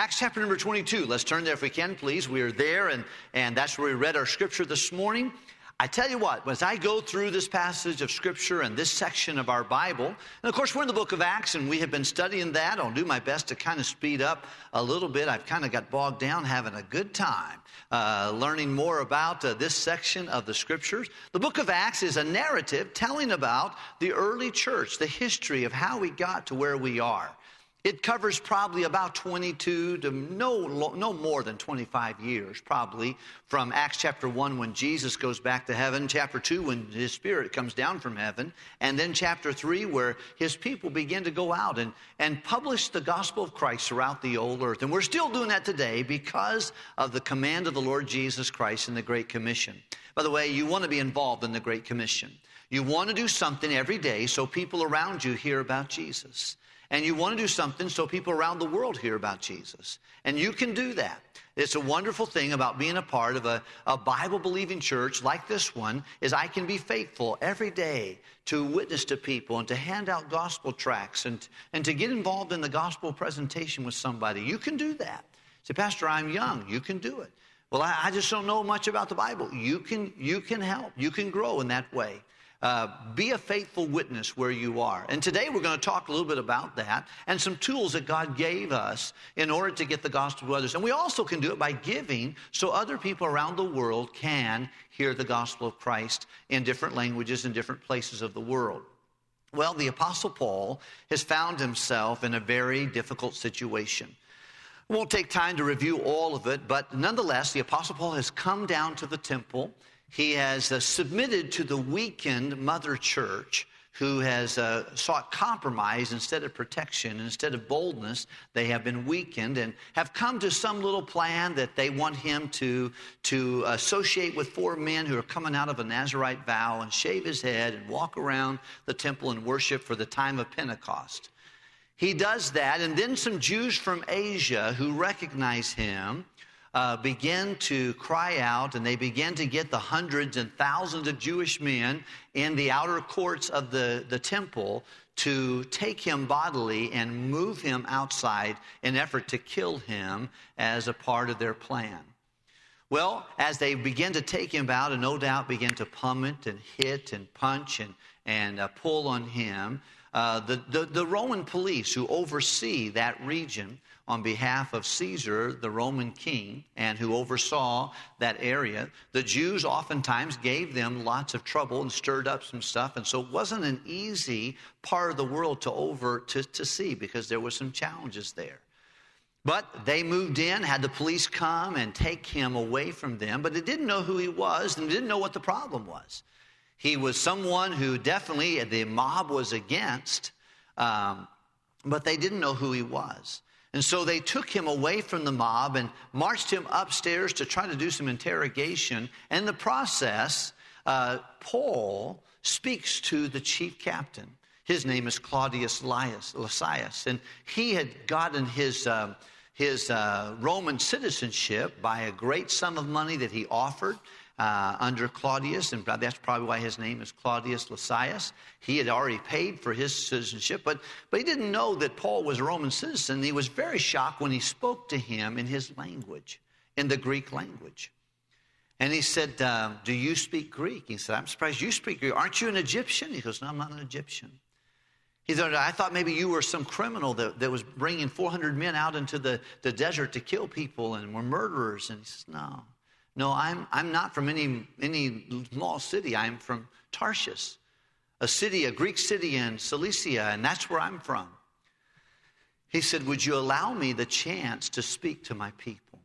Acts chapter number 22. Let's turn there if we can, please. We are there, and, and that's where we read our scripture this morning. I tell you what, as I go through this passage of Scripture and this section of our Bible, and of course we're in the book of Acts and we have been studying that. I'll do my best to kind of speed up a little bit. I've kind of got bogged down having a good time uh, learning more about uh, this section of the Scriptures. The book of Acts is a narrative telling about the early church, the history of how we got to where we are. It covers probably about 22 to no, no more than 25 years, probably, from Acts chapter 1 when Jesus goes back to heaven, chapter 2 when his spirit comes down from heaven, and then chapter 3 where his people begin to go out and, and publish the gospel of Christ throughout the old earth. And we're still doing that today because of the command of the Lord Jesus Christ in the Great Commission. By the way, you want to be involved in the Great Commission. You want to do something every day so people around you hear about Jesus and you want to do something so people around the world hear about Jesus. And you can do that. It's a wonderful thing about being a part of a, a Bible believing church like this one is I can be faithful every day to witness to people and to hand out gospel tracts and, and to get involved in the gospel presentation with somebody. You can do that. Say, Pastor, I'm young. You can do it. Well, I, I just don't know much about the Bible. You can, you can help. You can grow in that way. Uh, be a faithful witness where you are. And today we're going to talk a little bit about that and some tools that God gave us in order to get the gospel to others. And we also can do it by giving so other people around the world can hear the gospel of Christ in different languages in different places of the world. Well, the Apostle Paul has found himself in a very difficult situation. We won't take time to review all of it, but nonetheless, the Apostle Paul has come down to the temple he has uh, submitted to the weakened mother church who has uh, sought compromise instead of protection, instead of boldness. They have been weakened and have come to some little plan that they want him to, to associate with four men who are coming out of a Nazarite vow and shave his head and walk around the temple and worship for the time of Pentecost. He does that, and then some Jews from Asia who recognize him uh, begin to cry out and they begin to get the hundreds and thousands of Jewish men in the outer courts of the, the temple to take him bodily and move him outside in effort to kill him as a part of their plan. Well, as they begin to take him out and no doubt begin to pummel and hit and punch and, and uh, pull on him, uh, the, the, the Roman police who oversee that region on behalf of Caesar, the Roman king, and who oversaw that area, the Jews oftentimes gave them lots of trouble and stirred up some stuff. And so it wasn't an easy part of the world to over to, to see because there were some challenges there. But they moved in, had the police come and take him away from them, but they didn't know who he was and didn't know what the problem was. He was someone who definitely the mob was against, um, but they didn't know who he was. And so they took him away from the mob and marched him upstairs to try to do some interrogation. And in the process, uh, Paul speaks to the chief captain. His name is Claudius Lysias, and he had gotten his, uh, his uh, Roman citizenship by a great sum of money that he offered uh, under Claudius, and that's probably why his name is Claudius Lysias. He had already paid for his citizenship, but, but he didn't know that Paul was a Roman citizen. He was very shocked when he spoke to him in his language, in the Greek language. And he said, uh, Do you speak Greek? He said, I'm surprised you speak Greek. Aren't you an Egyptian? He goes, No, I'm not an Egyptian. He said, I thought maybe you were some criminal that, that was bringing 400 men out into the, the desert to kill people and were murderers. And he says, No. No, I'm, I'm not from any, any small city. I'm from Tarshish, a city, a Greek city in Cilicia, and that's where I'm from. He said, Would you allow me the chance to speak to my people?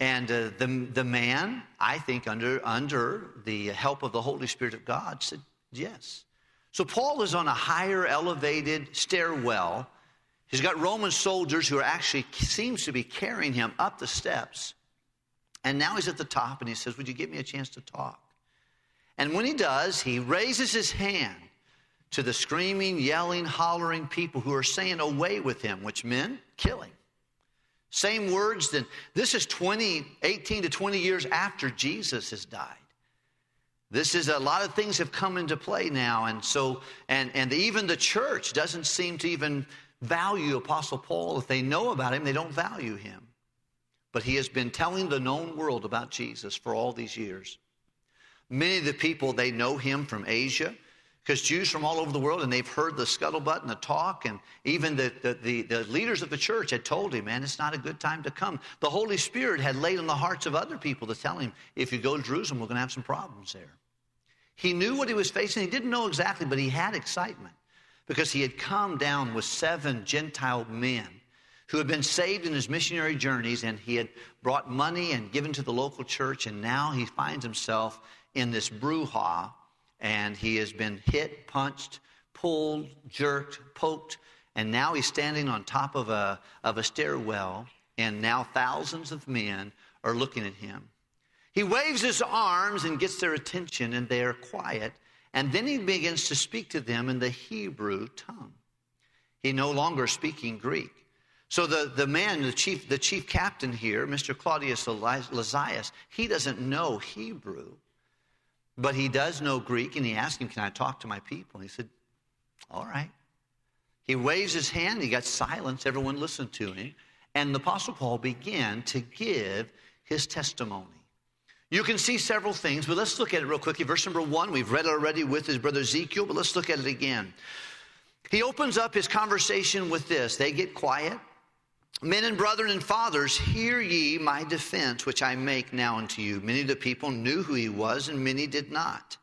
And uh, the, the man, I think, under, under the help of the Holy Spirit of God, said, Yes. So Paul is on a higher elevated stairwell. He's got Roman soldiers who are actually seems to be carrying him up the steps. And now he's at the top and he says, Would you give me a chance to talk? And when he does, he raises his hand to the screaming, yelling, hollering people who are saying, Away with him, which meant killing. Same words then. this is 20, 18 to 20 years after Jesus has died. This is a lot of things have come into play now, and so and and even the church doesn't seem to even value Apostle Paul. If they know about him, they don't value him. But he has been telling the known world about Jesus for all these years. Many of the people, they know him from Asia because Jews from all over the world, and they've heard the scuttlebutt and the talk, and even the, the, the, the, leaders of the church had told him, man, it's not a good time to come. The Holy Spirit had laid on the hearts of other people to tell him, if you go to Jerusalem, we're going to have some problems there. He knew what he was facing. He didn't know exactly, but he had excitement because he had come down with seven Gentile men who had been saved in his missionary journeys, and he had brought money and given to the local church, and now he finds himself in this brouhaha and he has been hit, punched, pulled, jerked, poked, and now he's standing on top of a, of a stairwell, and now thousands of men are looking at him. He waves his arms and gets their attention, and they are quiet, and then he begins to speak to them in the Hebrew tongue. He no longer speaking Greek. So the, the man, the chief, the chief captain here, Mr. Claudius Lysias, he doesn't know Hebrew. But he does know Greek, and he asked him, Can I talk to my people? And he said, All right. He waves his hand, he got silence, everyone listened to him, and the Apostle Paul began to give his testimony. You can see several things, but let's look at it real quickly. Verse number one, we've read it already with his brother Ezekiel, but let's look at it again. He opens up his conversation with this. They get quiet. Men and brethren and fathers, hear ye my defense, which I make now unto you. Many of the people knew who he was, and many did not.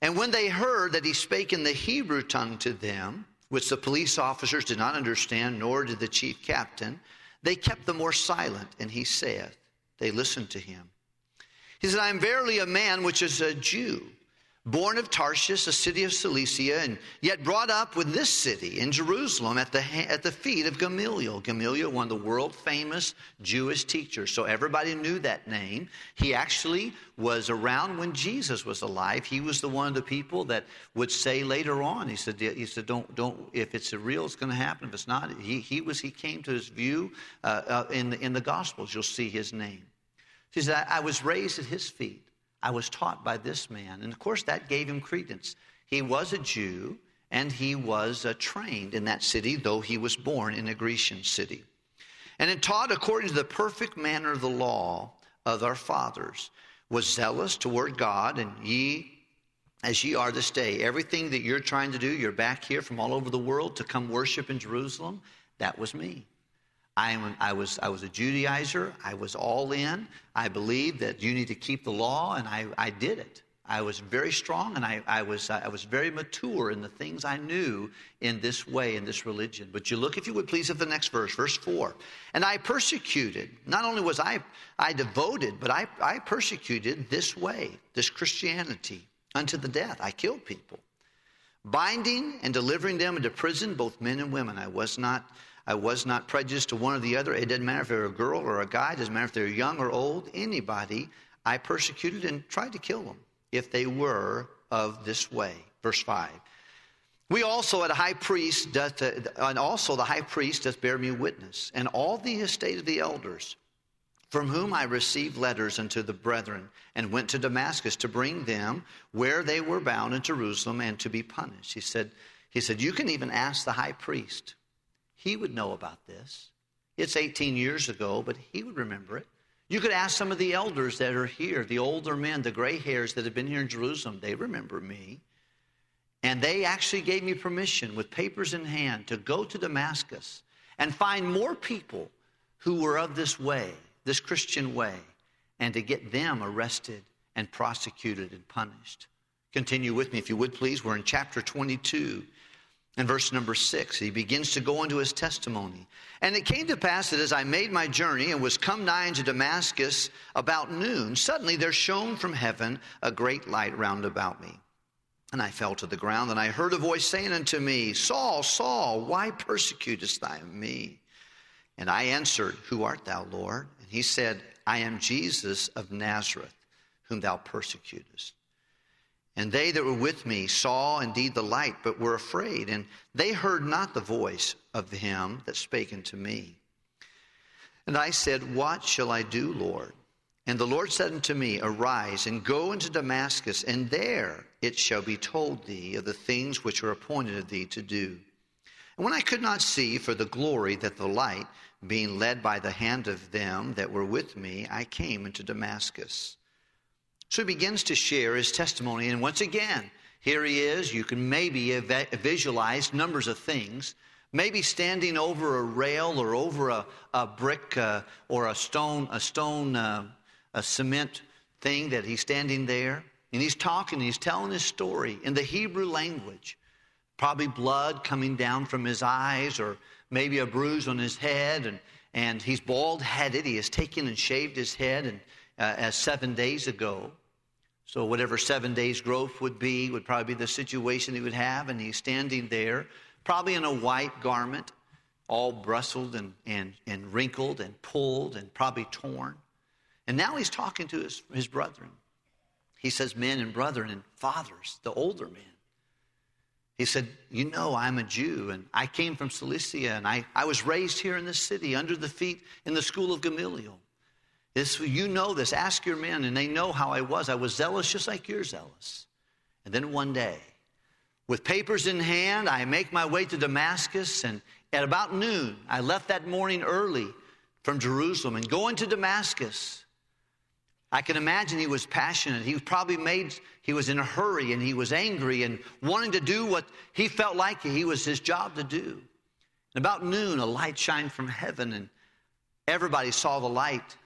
And when they heard that he spake in the Hebrew tongue to them, which the police officers did not understand, nor did the chief captain, they kept the more silent. And he saith, They listened to him. He said, I am verily a man which is a Jew born of Tarshish, a city of Cilicia, and yet brought up with this city in Jerusalem at the, at the feet of Gamaliel. Gamaliel, one of the world famous Jewish teachers. So everybody knew that name. He actually was around when Jesus was alive. He was the one of the people that would say later on, he said, he said don't, don't, if it's real, it's going to happen. If it's not, he, he was, he came to his view uh, uh, in, the, in the Gospels. You'll see his name. He said, I, I was raised at his feet. I was taught by this man. And of course, that gave him credence. He was a Jew and he was uh, trained in that city, though he was born in a Grecian city. And it taught according to the perfect manner of the law of our fathers, was zealous toward God, and ye as ye are this day. Everything that you're trying to do, you're back here from all over the world to come worship in Jerusalem. That was me. I, I, was, I was a Judaizer. I was all in. I believed that you need to keep the law, and I, I did it. I was very strong, and I, I, was, I was very mature in the things I knew in this way, in this religion. But you look, if you would please, at the next verse, verse 4. And I persecuted, not only was I, I devoted, but I, I persecuted this way, this Christianity, unto the death. I killed people, binding and delivering them into prison, both men and women. I was not I was not prejudiced to one or the other. It didn't matter if they were a girl or a guy, it doesn't matter if they're young or old, anybody. I persecuted and tried to kill them if they were of this way. Verse 5. We also at high priest doth, uh, and also the high priest doth bear me witness, and all the estate of the elders, from whom I received letters unto the brethren, and went to Damascus to bring them where they were bound in Jerusalem and to be punished. He said, he said, You can even ask the high priest. He would know about this. It's 18 years ago, but he would remember it. You could ask some of the elders that are here, the older men, the gray hairs that have been here in Jerusalem. They remember me. And they actually gave me permission with papers in hand to go to Damascus and find more people who were of this way, this Christian way, and to get them arrested and prosecuted and punished. Continue with me, if you would please. We're in chapter 22 in verse number six, he begins to go into his testimony. And it came to pass that as I made my journey and was come nigh unto Damascus about noon, suddenly there shone from heaven a great light round about me. And I fell to the ground, and I heard a voice saying unto me, Saul, Saul, why persecutest thou me? And I answered, Who art thou, Lord? And he said, I am Jesus of Nazareth, whom thou persecutest. And they that were with me saw indeed the light, but were afraid, and they heard not the voice of him that spake unto me. And I said, What shall I do, Lord? And the Lord said unto me, Arise and go into Damascus, and there it shall be told thee of the things which are appointed of thee to do. And when I could not see for the glory that the light, being led by the hand of them that were with me, I came into Damascus. So he begins to share his testimony. And once again, here he is. You can maybe visualize numbers of things. Maybe standing over a rail or over a, a brick uh, or a stone, a stone, uh, a cement thing that he's standing there. And he's talking, he's telling his story in the Hebrew language. Probably blood coming down from his eyes, or maybe a bruise on his head. And, and he's bald headed. He has taken and shaved his head and, uh, as seven days ago. So, whatever seven days' growth would be, would probably be the situation he would have. And he's standing there, probably in a white garment, all bristled and, and, and wrinkled and pulled and probably torn. And now he's talking to his, his brethren. He says, Men and brethren and fathers, the older men. He said, You know, I'm a Jew, and I came from Cilicia, and I, I was raised here in this city under the feet in the school of Gamaliel. This, you know this. Ask your men, and they know how I was. I was zealous just like you're zealous. And then one day, with papers in hand, I make my way to Damascus, and at about noon, I left that morning early from Jerusalem and going to Damascus. I can imagine he was passionate. He probably made, he was in a hurry and he was angry and wanting to do what he felt like he was his job to do. And about noon, a light shined from heaven and everybody saw the light,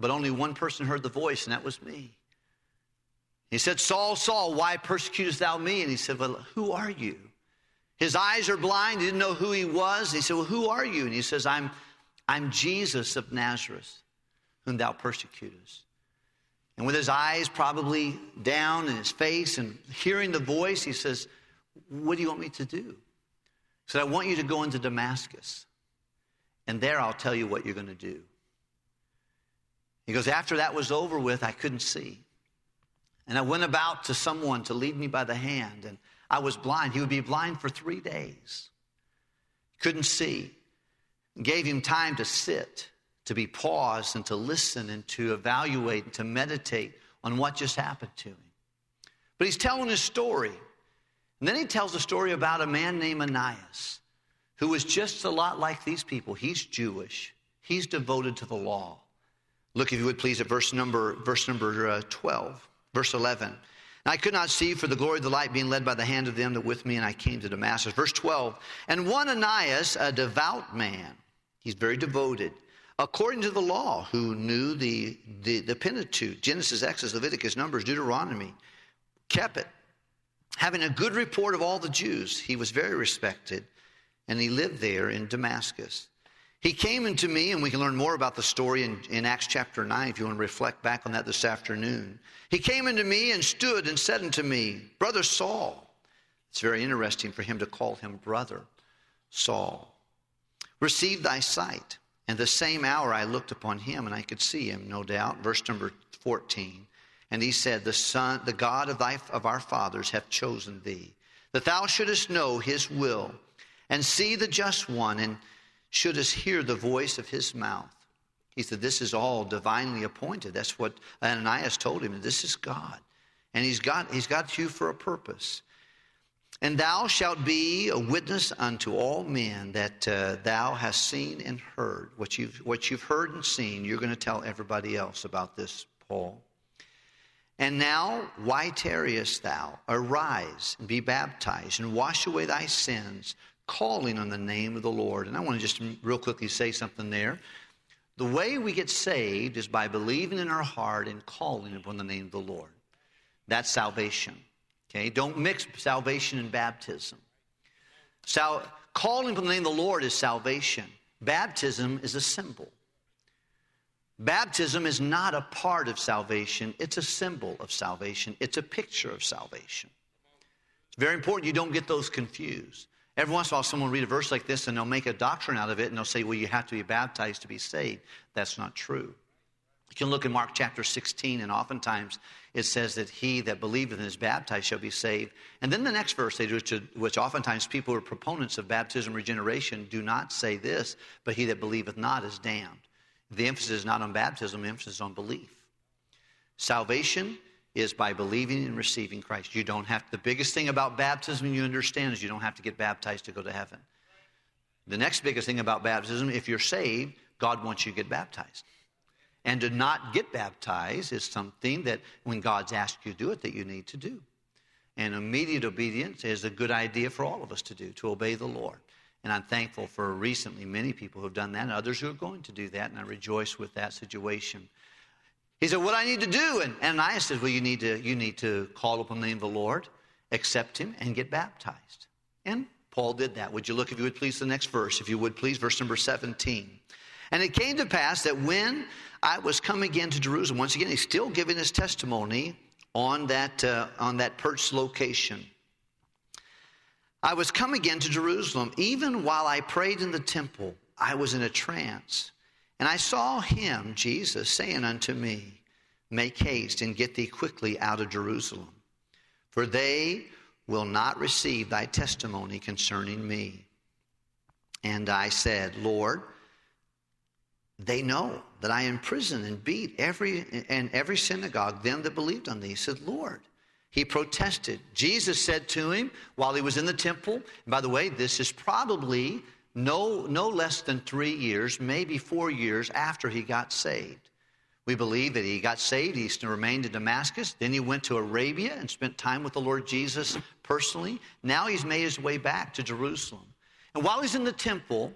but only one person heard the voice, and that was me. He said, Saul, Saul, why persecutest thou me? And he said, Well, who are you? His eyes are blind. He didn't know who he was. He said, Well, who are you? And he says, I'm, I'm Jesus of Nazareth, whom thou persecutest. And with his eyes probably down in his face and hearing the voice, he says, What do you want me to do? He said, I want you to go into Damascus, and there I'll tell you what you're going to do. He goes, After that was over with, I couldn't see. And I went about to someone to lead me by the hand, and I was blind. He would be blind for three days. Couldn't see. Gave him time to sit to be paused and to listen and to evaluate and to meditate on what just happened to him. But he's telling his story. And then he tells a story about a man named Ananias who was just a lot like these people. He's Jewish, he's devoted to the law. Look, if you would please, at verse number, verse number uh, 12, verse 11. And I could not see for the glory of the light being led by the hand of them that with me, and I came to Damascus. Verse 12. And one Ananias, a devout man, he's very devoted, according to the law, who knew the, the, the Pentateuch, Genesis, Exodus, Leviticus, Numbers, Deuteronomy, kept it. Having a good report of all the Jews, he was very respected, and he lived there in Damascus. He came into me, and we can learn more about the story in, in Acts chapter 9 if you want to reflect back on that this afternoon. He came into me and stood and said unto me, Brother Saul. It's very interesting for him to call him brother Saul. Receive thy sight. And the same hour I looked upon him and I could see him, no doubt. Verse number 14. And he said, The Son, the God of, thy, of our fathers hath chosen thee, that thou shouldest know his will, and see the just one, and shouldest hear the voice of his mouth. He said, This is all divinely appointed. That's what Ananias told him. This is God. And he's got, he's got you for a purpose. And thou shalt be a witness unto all men that uh, thou hast seen and heard. What you've, what you've heard and seen, you're going to tell everybody else about this, Paul. And now, why tarriest thou? Arise and be baptized and wash away thy sins, calling on the name of the Lord. And I want to just real quickly say something there. The way we get saved is by believing in our heart and calling upon the name of the Lord. That's salvation. Okay, don't mix salvation and baptism. Sal- calling upon the name of the Lord is salvation. Baptism is a symbol. Baptism is not a part of salvation, it's a symbol of salvation, it's a picture of salvation. It's very important you don't get those confused. Every once in a while, someone will read a verse like this and they'll make a doctrine out of it and they'll say, well, you have to be baptized to be saved. That's not true. You can look in Mark chapter 16, and oftentimes it says that he that believeth and is baptized shall be saved. And then the next verse, they which, which oftentimes people who are proponents of baptism regeneration do not say this, but he that believeth not is damned. The emphasis is not on baptism, the emphasis is on belief. Salvation is by believing and receiving Christ. You don't have the biggest thing about baptism you understand is you don't have to get baptized to go to heaven. The next biggest thing about baptism, if you're saved, God wants you to get baptized. And to not get baptized is something that when God's asked you to do it, that you need to do. And immediate obedience is a good idea for all of us to do, to obey the Lord. And I'm thankful for recently many people who have done that and others who are going to do that, and I rejoice with that situation. He said, What I need to do? And Ananias says, Well, you need to, you need to call upon the name of the Lord, accept him, and get baptized. And Paul did that. Would you look, if you would please, the next verse, if you would please, verse number 17. And it came to pass that when I was come again to Jerusalem, once again, he's still giving his testimony on that, uh, on that perched location. I was come again to Jerusalem, even while I prayed in the temple, I was in a trance. And I saw him, Jesus, saying unto me, Make haste and get thee quickly out of Jerusalem, for they will not receive thy testimony concerning me. And I said, Lord, they know that I imprisoned and beat every and every synagogue them that believed on thee. He said, Lord. He protested. Jesus said to him while he was in the temple, and by the way, this is probably no, no less than three years, maybe four years after he got saved. We believe that he got saved, he remained in Damascus, then he went to Arabia and spent time with the Lord Jesus personally. Now he's made his way back to Jerusalem. And while he's in the temple,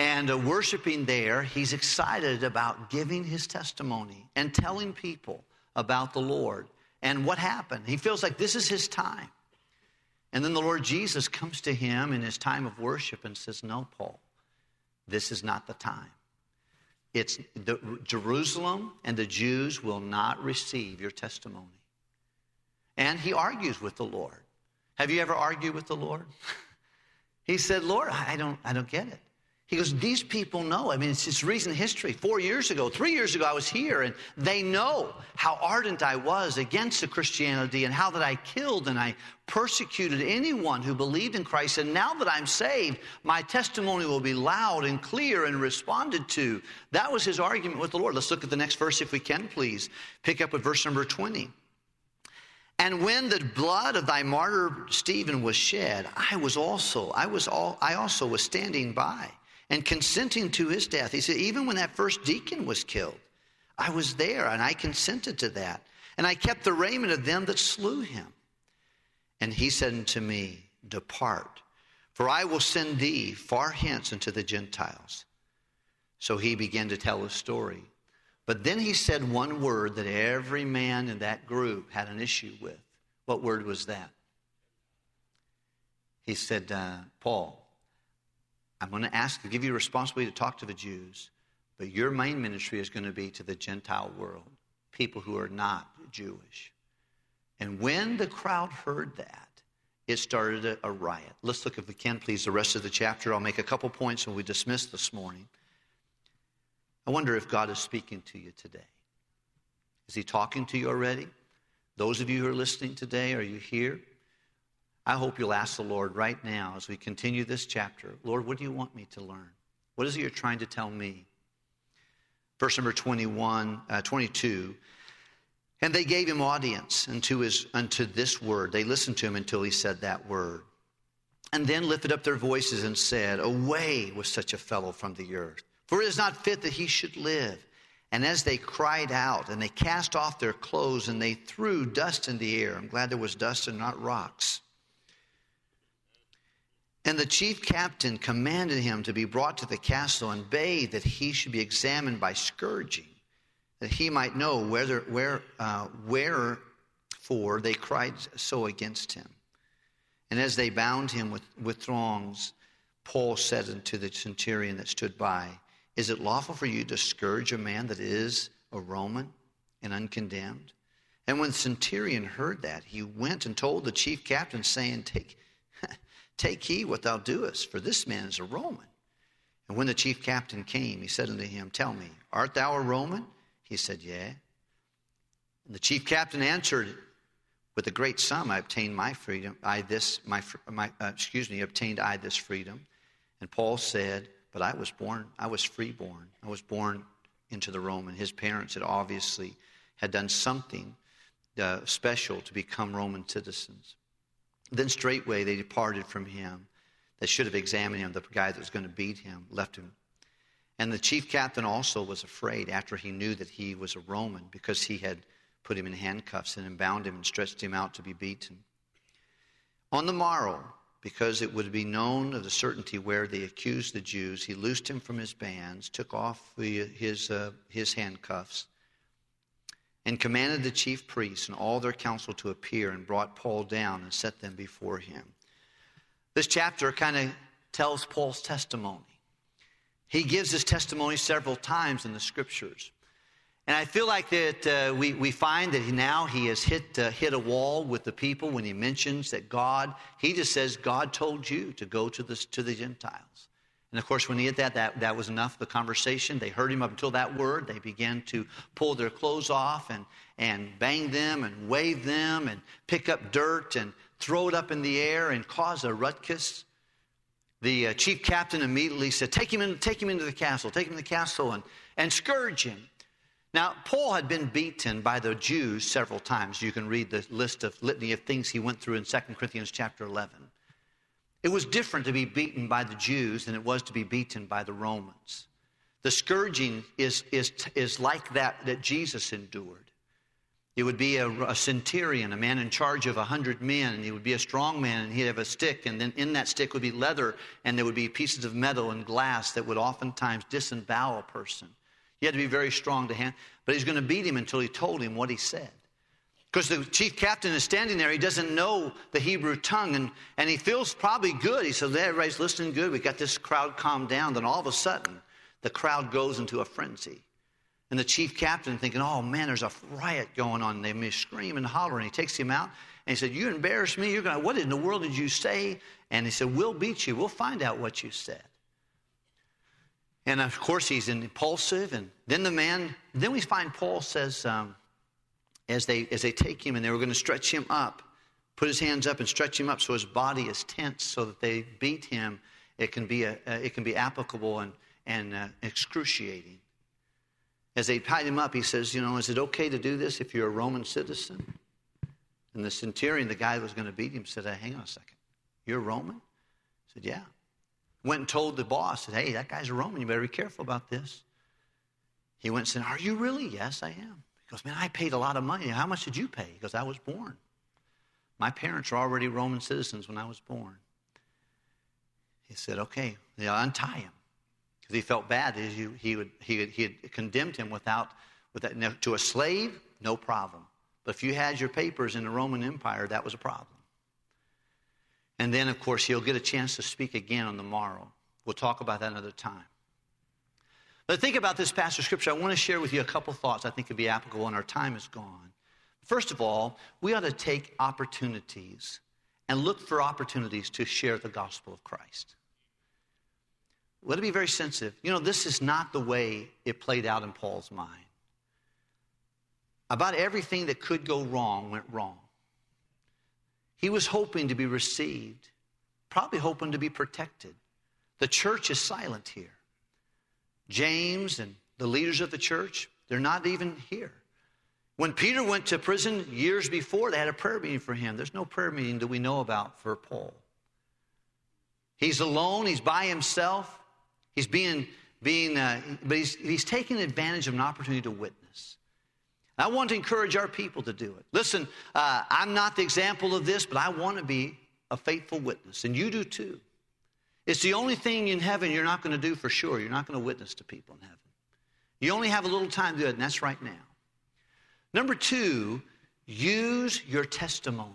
and uh, worshiping there, he's excited about giving his testimony and telling people about the Lord and what happened. He feels like this is his time. And then the Lord Jesus comes to him in his time of worship and says, No, Paul, this is not the time. It's the, Jerusalem and the Jews will not receive your testimony. And he argues with the Lord. Have you ever argued with the Lord? he said, Lord, I don't, I don't get it. He goes, These people know. I mean, it's just recent history. Four years ago, three years ago, I was here, and they know how ardent I was against the Christianity and how that I killed and I persecuted anyone who believed in Christ. And now that I'm saved, my testimony will be loud and clear and responded to. That was his argument with the Lord. Let's look at the next verse if we can, please. Pick up with verse number 20. And when the blood of thy martyr Stephen was shed, I was also, I was all, I also was standing by and consenting to his death. He said, even when that first deacon was killed, I was there and I consented to that. And I kept the raiment of them that slew him. And he said unto me, Depart, for I will send thee far hence unto the Gentiles. So he began to tell his story. But then he said one word that every man in that group had an issue with. What word was that? He said, uh, Paul, I'm going to ask to give you responsibility to talk to the Jews, but your main ministry is going to be to the Gentile world, people who are not Jewish. And when the crowd heard that, it started a, a, riot. Let's look, if we can, please, the rest of the chapter. I'll make a couple points when we dismiss this morning. I wonder if God is speaking to you today. Is He talking to you already? Those of you who are listening today, are you here? I hope you'll ask the Lord right now as we continue this chapter Lord, what do you want me to learn? What is it you're trying to tell me? Verse number 21, uh, 22. And they gave him audience unto, his, unto this word. They listened to him until he said that word. And then lifted up their voices and said, Away with such a fellow from the earth, for it is not fit that he should live. And as they cried out, and they cast off their clothes, and they threw dust in the air. I'm glad there was dust and not rocks. And the chief captain commanded him to be brought to the castle and bade that he should be examined by scourging, that he might know whether, where, uh, wherefore they cried so against him. And as they bound him with, with thongs, Paul said unto the centurion that stood by, Is it lawful for you to scourge a man that is a Roman and uncondemned? And when the centurion heard that, he went and told the chief captain, saying, Take Take heed what thou doest, for this man is a Roman. And when the chief captain came, he said unto him, Tell me, art thou a Roman? He said, Yea. And the chief captain answered, With a great sum I obtained my freedom. I this my, my uh, excuse me, obtained I this freedom. And Paul said, But I was born, I was freeborn. I was born into the Roman. His parents had obviously had done something uh, special to become Roman citizens. Then straightway they departed from him. that should have examined him, the guy that was going to beat him, left him. And the chief captain also was afraid after he knew that he was a Roman because he had put him in handcuffs and bound him and stretched him out to be beaten. On the morrow, because it would be known of the certainty where they accused the Jews, he loosed him from his bands, took off his, uh, his handcuffs, and commanded the chief priests and all their council to appear and brought Paul down and set them before him. This chapter kind of tells Paul's testimony. He gives his testimony several times in the scriptures. And I feel like that uh, we, we find that he, now he has hit, uh, hit a wall with the people when he mentions that God, he just says, God told you to go to the, to the Gentiles. And of course, when he did that, that, that was enough the conversation. They heard him up until that word. They began to pull their clothes off and, and bang them and wave them and pick up dirt and throw it up in the air and cause a ruckus. The uh, chief captain immediately said, take him, in, take him into the castle, take him to the castle and, and scourge him. Now, Paul had been beaten by the Jews several times. You can read the list of litany of things he went through in 2 Corinthians chapter 11. It was different to be beaten by the Jews than it was to be beaten by the Romans. The scourging is, is, is like that that Jesus endured. It would be a, a centurion, a man in charge of a hundred men, and he would be a strong man, and he'd have a stick, and then in that stick would be leather, and there would be pieces of metal and glass that would oftentimes disembowel a person. He had to be very strong to hand, but he's going to beat him until he told him what he said. Because the chief captain is standing there, he doesn't know the Hebrew tongue, and, and he feels probably good. He says, Everybody's listening good. We got this crowd calmed down. Then all of a sudden, the crowd goes into a frenzy. And the chief captain thinking, oh man, there's a riot going on. They scream and holler. And he takes him out and he said, You embarrassed me. You're going, what in the world did you say? And he said, We'll beat you. We'll find out what you said. And of course, he's impulsive. And then the man, then we find Paul says, um, as, they, as they take him and they were going to stretch him up, put his hands up and stretch him up so his body is tense so that they beat him. It can be, a, uh, it can be applicable and, and uh, excruciating. As they tied him up, he says, You know, is it okay to do this if you're a Roman citizen? And the centurion, the guy who was going to beat him, said, Hang on a second. You're Roman? Said, Yeah. Went and told the boss, said, Hey, that guy's a Roman. You better be careful about this. He went and said, Are you really? Yes, I am. Goes, Man, I paid a lot of money. How much did you pay? He goes, I was born. My parents were already Roman citizens when I was born. He said, Okay, they'll untie him. Because he felt bad. He, he, would, he, he had condemned him without, without, to a slave, no problem. But if you had your papers in the Roman Empire, that was a problem. And then, of course, he'll get a chance to speak again on the morrow. We'll talk about that another time. But think about this passage of scripture. I want to share with you a couple thoughts I think could be applicable, and our time is gone. First of all, we ought to take opportunities and look for opportunities to share the gospel of Christ. Let it be very sensitive. You know, this is not the way it played out in Paul's mind. About everything that could go wrong went wrong. He was hoping to be received, probably hoping to be protected. The church is silent here. James and the leaders of the church, they're not even here. When Peter went to prison years before, they had a prayer meeting for him. There's no prayer meeting that we know about for Paul. He's alone, he's by himself, he's being, being uh, but he's, he's taking advantage of an opportunity to witness. I want to encourage our people to do it. Listen, uh, I'm not the example of this, but I want to be a faithful witness, and you do too. It's the only thing in heaven you're not going to do for sure. You're not going to witness to people in heaven. You only have a little time to do it, and that's right now. Number two, use your testimony.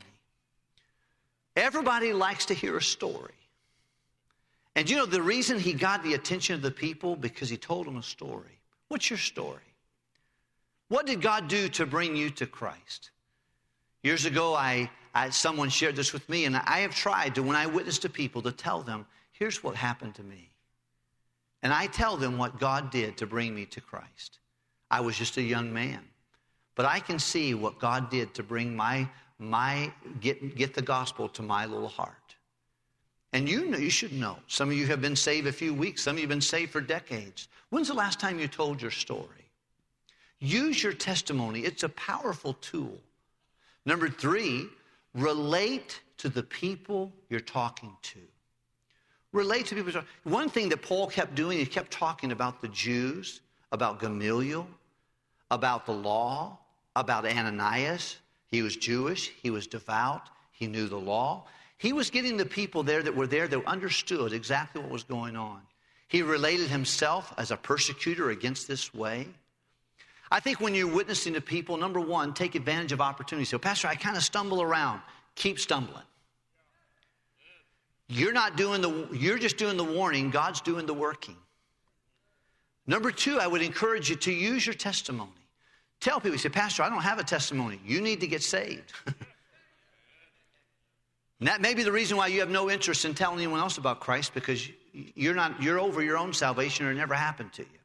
Everybody likes to hear a story. And you know, the reason he got the attention of the people, because he told them a story. What's your story? What did God do to bring you to Christ? Years ago, I, I, someone shared this with me, and I have tried to, when I witness to people, to tell them, here's what happened to me. And I tell them what God did to bring me to Christ. I was just a young man. But I can see what God did to bring my, my get, get the gospel to my little heart. And you know, you should know. Some of you have been saved a few weeks, some of you have been saved for decades. When's the last time you told your story? Use your testimony, it's a powerful tool. Number three, relate to the people you're talking to. Relate to people. One thing that Paul kept doing, he kept talking about the Jews, about Gamaliel, about the law, about Ananias. He was Jewish, he was devout, he knew the law. He was getting the people there that were there that understood exactly what was going on. He related himself as a persecutor against this way. I think when you're witnessing to people, number one, take advantage of opportunities. So, Pastor, I kind of stumble around. Keep stumbling. You're not doing the, you're just doing the warning, God's doing the working. Number two, I would encourage you to use your testimony. Tell people, you say, Pastor, I don't have a testimony. You need to get saved. and that may be the reason why you have no interest in telling anyone else about Christ because you're not, you're over your own salvation or it never happened to you.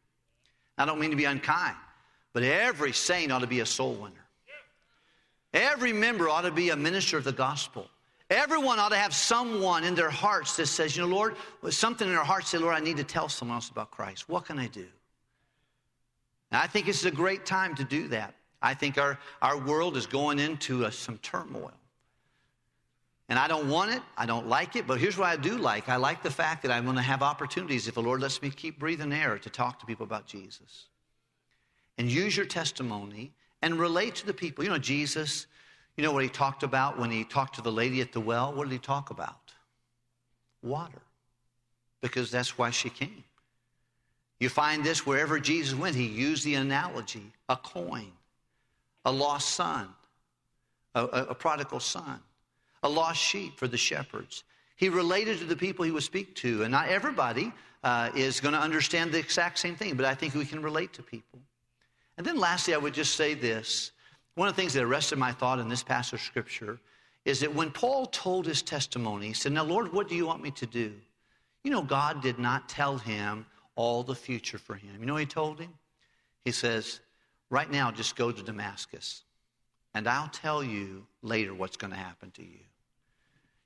I don't mean to be unkind, but every saint ought to be a soul winner. Every member ought to be a minister of the gospel. Everyone ought to have someone in their hearts that says, you know, Lord, something in their hearts say, Lord, I need to tell someone else about Christ. What can I do? And I think this is a great time to do that. I think our, our world is going into a, some turmoil. And I don't want it, I don't like it, but here's what I do like. I like the fact that I'm going to have opportunities, if the Lord lets me keep breathing air, to talk to people about Jesus. And use your testimony and relate to the people. You know, Jesus, you know what he talked about when he talked to the lady at the well? What did he talk about? Water. Because that's why she came. You find this wherever Jesus went, he used the analogy a coin, a lost son, a, a, a prodigal son, a lost sheep for the shepherds. He related to the people he would speak to, and not everybody uh, is going to understand the exact same thing, but I think we can relate to people. And then lastly, I would just say this. One of the things that arrested my thought in this passage of scripture is that when Paul told his testimony, he said, Now, Lord, what do you want me to do? You know, God did not tell him all the future for him. You know he told him? He says, Right now, just go to Damascus, and I'll tell you later what's going to happen to you.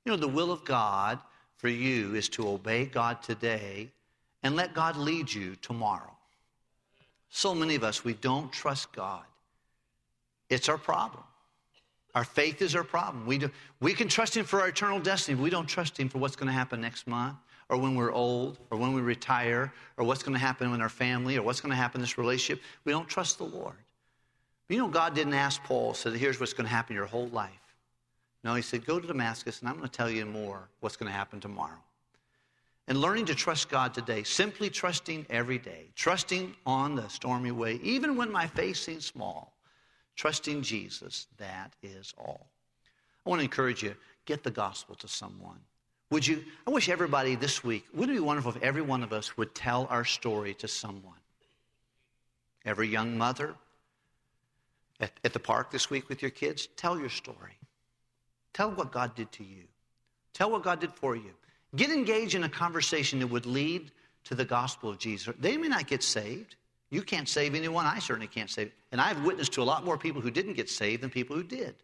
You know, the will of God for you is to obey God today and let God lead you tomorrow. So many of us, we don't trust God. It's our problem. Our faith is our problem. We, do, we can trust Him for our eternal destiny, but we don't trust Him for what's going to happen next month or when we're old, or when we retire, or what's going to happen in our family, or what's going to happen in this relationship. We don't trust the Lord. But you know, God didn't ask Paul, said, here's what's going to happen your whole life. No, he said, go to Damascus, and I'm going to tell you more what's going to happen tomorrow. And learning to trust God today, simply trusting every day, trusting on the stormy way, even when my faith seems small, trusting Jesus, that is all. I want to encourage you, get the gospel to someone. Would you? I wish everybody this week, wouldn't it be wonderful if every one of us would tell our story to someone? Every young mother at, at the park this week with your kids, tell your story. Tell what God did to you. Tell what God did for you. Get engaged in a conversation that would lead to the gospel of Jesus. They may not get saved. You can't save anyone. I certainly can't save. And I've witnessed to a lot more people who didn't get saved than people who did.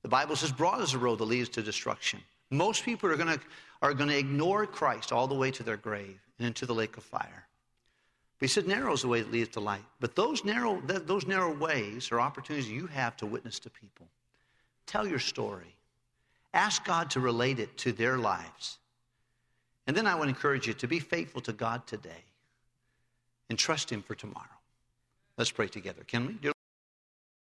The Bible says, broad is the road that leads to destruction. Most people are going to are to ignore Christ all the way to their grave and into the lake of fire. But he said, narrow is the way that leads to light. But those narrow, those narrow ways are opportunities you have to witness to people. Tell your story. Ask God to relate it to their lives. And then I would encourage you to be faithful to God today and trust Him for tomorrow. Let's pray together, can we?